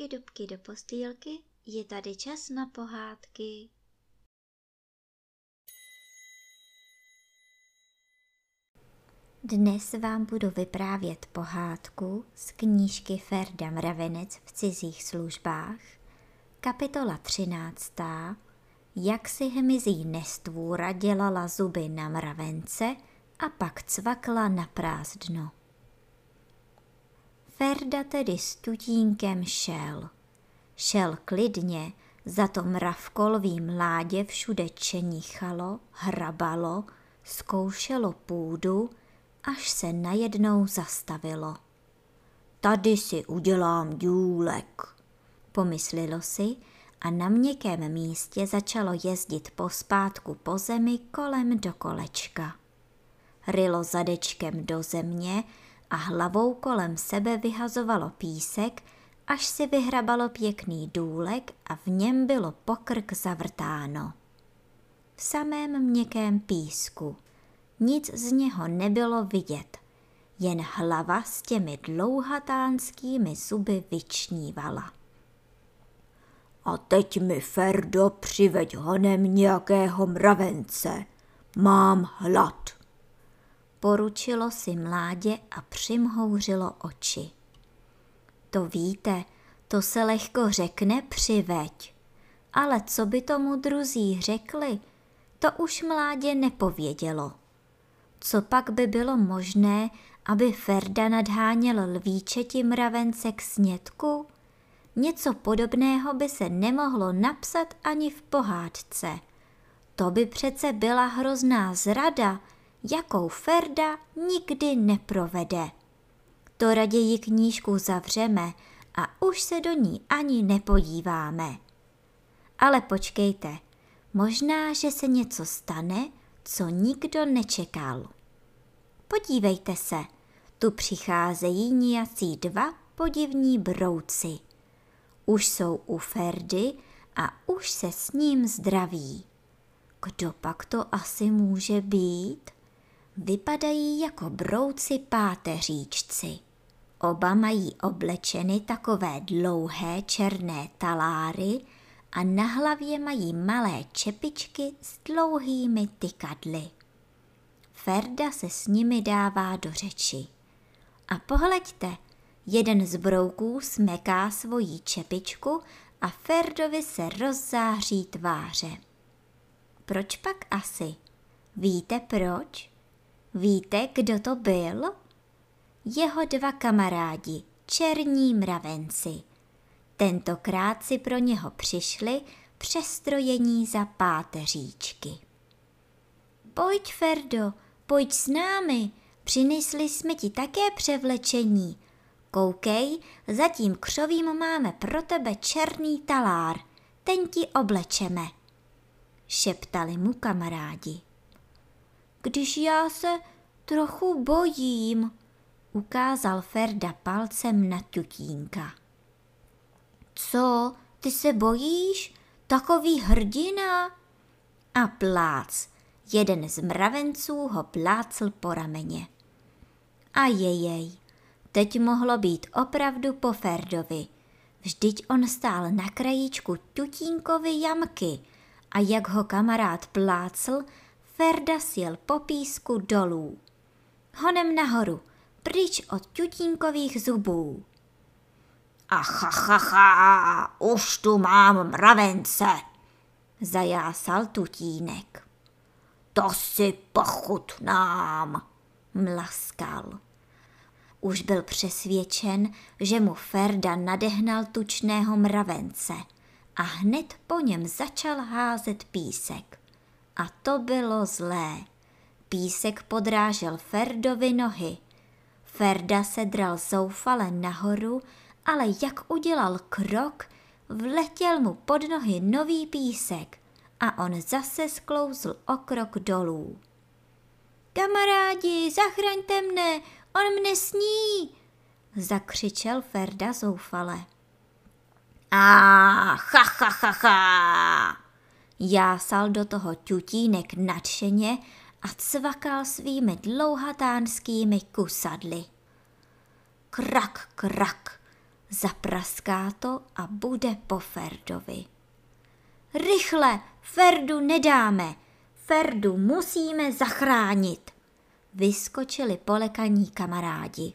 dubky, dubky do postýlky, je tady čas na pohádky. Dnes vám budu vyprávět pohádku z knížky Ferda Mravenec v cizích službách, kapitola 13. Jak si hmyzí nestvůra dělala zuby na mravence a pak cvakla na prázdno. Ferda tedy s tutínkem šel. Šel klidně, za to mravkolový mládě všude čenichalo, hrabalo, zkoušelo půdu, až se najednou zastavilo. Tady si udělám důlek, pomyslilo si a na měkkém místě začalo jezdit pospátku po zemi kolem do kolečka. Rylo zadečkem do země a hlavou kolem sebe vyhazovalo písek, až si vyhrabalo pěkný důlek a v něm bylo pokrk zavrtáno. V samém měkkém písku. Nic z něho nebylo vidět, jen hlava s těmi dlouhatánskými zuby vyčnívala. A teď mi, Ferdo, přiveď honem nějakého mravence. Mám hlad poručilo si mládě a přimhouřilo oči. To víte, to se lehko řekne přiveď. Ale co by tomu druzí řekli, to už mládě nepovědělo. Co pak by bylo možné, aby Ferda nadháněl lvíčeti mravence k snědku? Něco podobného by se nemohlo napsat ani v pohádce. To by přece byla hrozná zrada, jakou Ferda nikdy neprovede. To raději knížku zavřeme a už se do ní ani nepodíváme. Ale počkejte, možná, že se něco stane, co nikdo nečekal. Podívejte se, tu přicházejí nějací dva podivní brouci. Už jsou u Ferdy a už se s ním zdraví. Kdo pak to asi může být? Vypadají jako brouci páteříčci. Oba mají oblečeny takové dlouhé černé taláry a na hlavě mají malé čepičky s dlouhými tykadly. Ferda se s nimi dává do řeči. A pohleďte, jeden z brouků smeká svoji čepičku a Ferdovi se rozzáří tváře. Proč pak asi? Víte proč? Víte, kdo to byl? Jeho dva kamarádi, černí mravenci. Tentokrát si pro něho přišli přestrojení za páteříčky. Pojď, Ferdo, pojď s námi, přinesli jsme ti také převlečení. Koukej, za tím křovím máme pro tebe černý talár, ten ti oblečeme. Šeptali mu kamarádi když já se trochu bojím, ukázal Ferda palcem na tutínka. Co, ty se bojíš? Takový hrdina? A plác, jeden z mravenců ho plácl po rameně. A jejej, teď mohlo být opravdu po Ferdovi. Vždyť on stál na krajíčku tutínkovy jamky a jak ho kamarád plácl, Ferda sjel po písku dolů. Honem nahoru, pryč od tutínkových zubů. Acha, ha, ha, už tu mám mravence, zajásal tutínek. To si pochutnám, mlaskal. Už byl přesvědčen, že mu Ferda nadehnal tučného mravence a hned po něm začal házet písek. A to bylo zlé. Písek podrážel Ferdovi nohy. Ferda se dral zoufale nahoru, ale jak udělal krok, vletěl mu pod nohy nový písek a on zase sklouzl o krok dolů. Kamarádi, zachraňte mne, on mne sní, zakřičel Ferda zoufale. A ha, ha, ha, ha, Jásal do toho tutínek nadšeně a cvakal svými dlouhatánskými kusadly. Krak, krak, zapraská to a bude po Ferdovi. Rychle, Ferdu nedáme, Ferdu musíme zachránit, vyskočili polekaní kamarádi.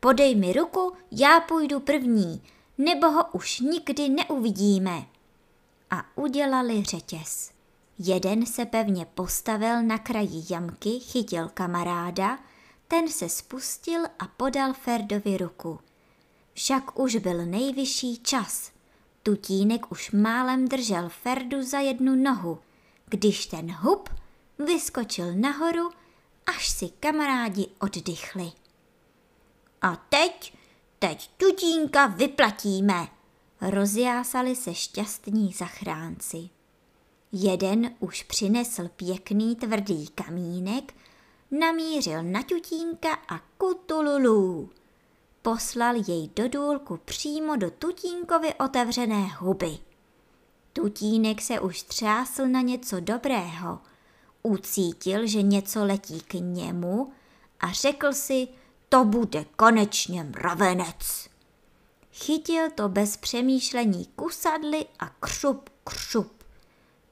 Podej mi ruku, já půjdu první, nebo ho už nikdy neuvidíme. A udělali řetěz. Jeden se pevně postavil na kraji jamky, chytil kamaráda, ten se spustil a podal Ferdovi ruku. Však už byl nejvyšší čas. Tutínek už málem držel Ferdu za jednu nohu, když ten hub vyskočil nahoru, až si kamarádi oddychli. A teď, teď tutínka vyplatíme, rozjásali se šťastní zachránci. Jeden už přinesl pěkný tvrdý kamínek, namířil na tutínka a kutululů. Poslal jej do důlku přímo do tutínkovi otevřené huby. Tutínek se už třásl na něco dobrého. Ucítil, že něco letí k němu a řekl si, to bude konečně mravenec. Chytil to bez přemýšlení kusadly a křup, křup.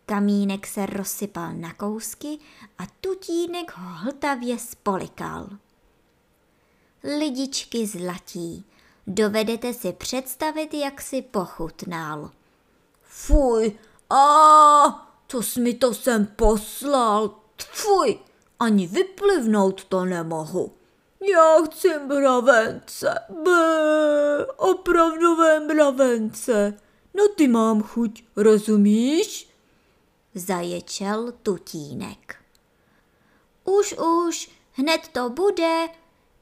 Kamínek se rozsypal na kousky a tutínek ho hltavě spolikal. Lidičky zlatí, dovedete si představit, jak si pochutnal. Fuj, a to jsi mi to sem poslal. Fuj, ani vyplivnout to nemohu. Já chci mravence, bé, opravdové mravence. No ty mám chuť, rozumíš? zaječel tutínek. Už, už, hned to bude,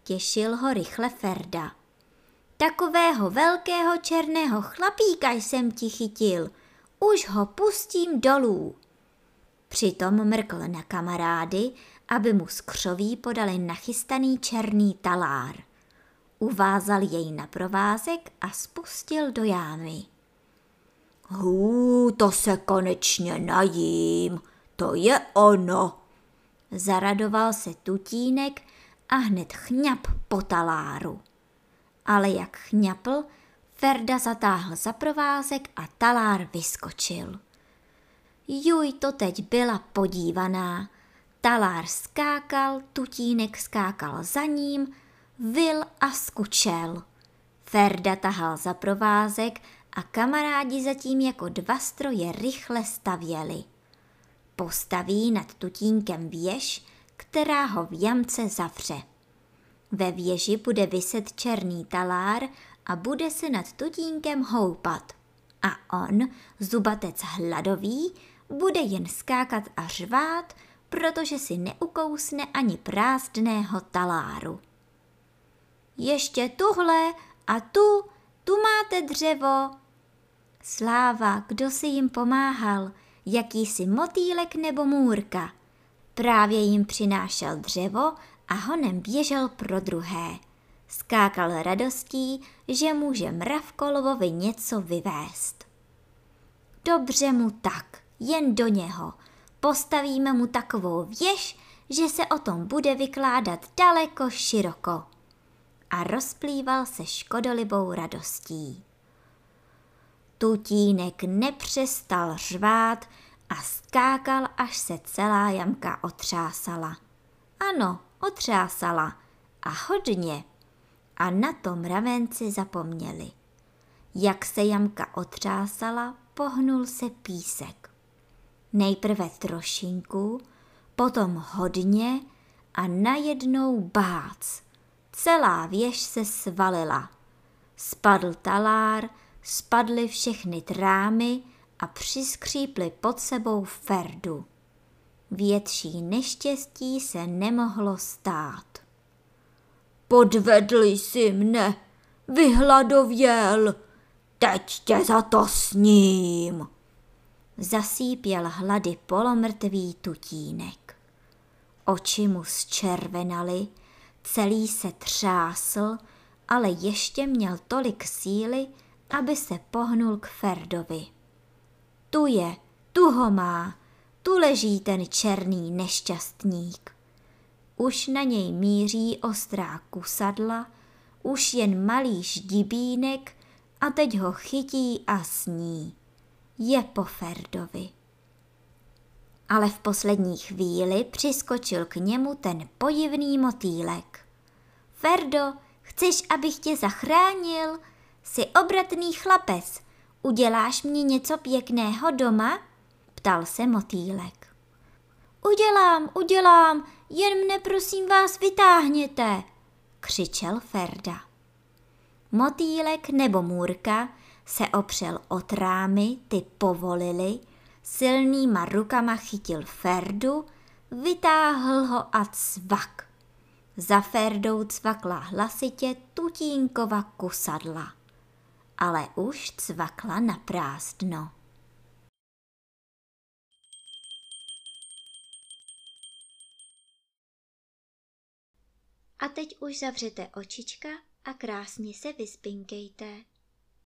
těšil ho rychle Ferda. Takového velkého černého chlapíka jsem ti chytil, už ho pustím dolů. Přitom mrkl na kamarády, aby mu z křoví podali nachystaný černý talár. Uvázal jej na provázek a spustil do jámy. Hů, to se konečně najím, to je ono. Zaradoval se tutínek a hned chňap po taláru. Ale jak chňapl, Ferda zatáhl za provázek a talár vyskočil. Juj, to teď byla podívaná. Talár skákal, tutínek skákal za ním, vil a skučel. Ferda tahal za provázek a kamarádi zatím jako dva stroje rychle stavěli. Postaví nad tutínkem věž, která ho v jamce zavře. Ve věži bude vyset černý talár a bude se nad tutínkem houpat. A on, zubatec hladový, bude jen skákat a řvát, protože si neukousne ani prázdného taláru. Ještě tuhle a tu, tu máte dřevo, Sláva, kdo si jim pomáhal, jakýsi motýlek nebo můrka. Právě jim přinášel dřevo a honem běžel pro druhé. Skákal radostí, že může mravkolovovi něco vyvést. Dobře mu tak, jen do něho. Postavíme mu takovou věž, že se o tom bude vykládat daleko široko. A rozplýval se škodolibou radostí. Tutínek nepřestal řvát a skákal, až se celá jamka otřásala. Ano, otřásala. A hodně. A na to mravenci zapomněli. Jak se jamka otřásala, pohnul se písek. Nejprve trošinku, potom hodně a najednou bác. Celá věž se svalila. Spadl talár, spadly všechny trámy a přiskříply pod sebou Ferdu. Větší neštěstí se nemohlo stát. Podvedli si mne, vyhladověl, teď tě za to sním. Zasípěl hlady polomrtvý tutínek. Oči mu zčervenaly, celý se třásl, ale ještě měl tolik síly, aby se pohnul k Ferdovi. Tu je, tu ho má, tu leží ten černý nešťastník. Už na něj míří ostrá kusadla, už jen malý ždibínek a teď ho chytí a sní. Je po Ferdovi. Ale v poslední chvíli přiskočil k němu ten podivný motýlek. Ferdo, chceš, abych tě zachránil? Jsi obratný chlapec. Uděláš mě něco pěkného doma? Ptal se motýlek. Udělám, udělám, jen mne prosím vás vytáhněte, křičel Ferda. Motýlek nebo můrka se opřel o trámy, ty povolili, silnýma rukama chytil Ferdu, vytáhl ho a cvak. Za Ferdou cvakla hlasitě tutínkova kusadla, ale už cvakla na prázdno. A teď už zavřete očička a krásně se vyspinkejte.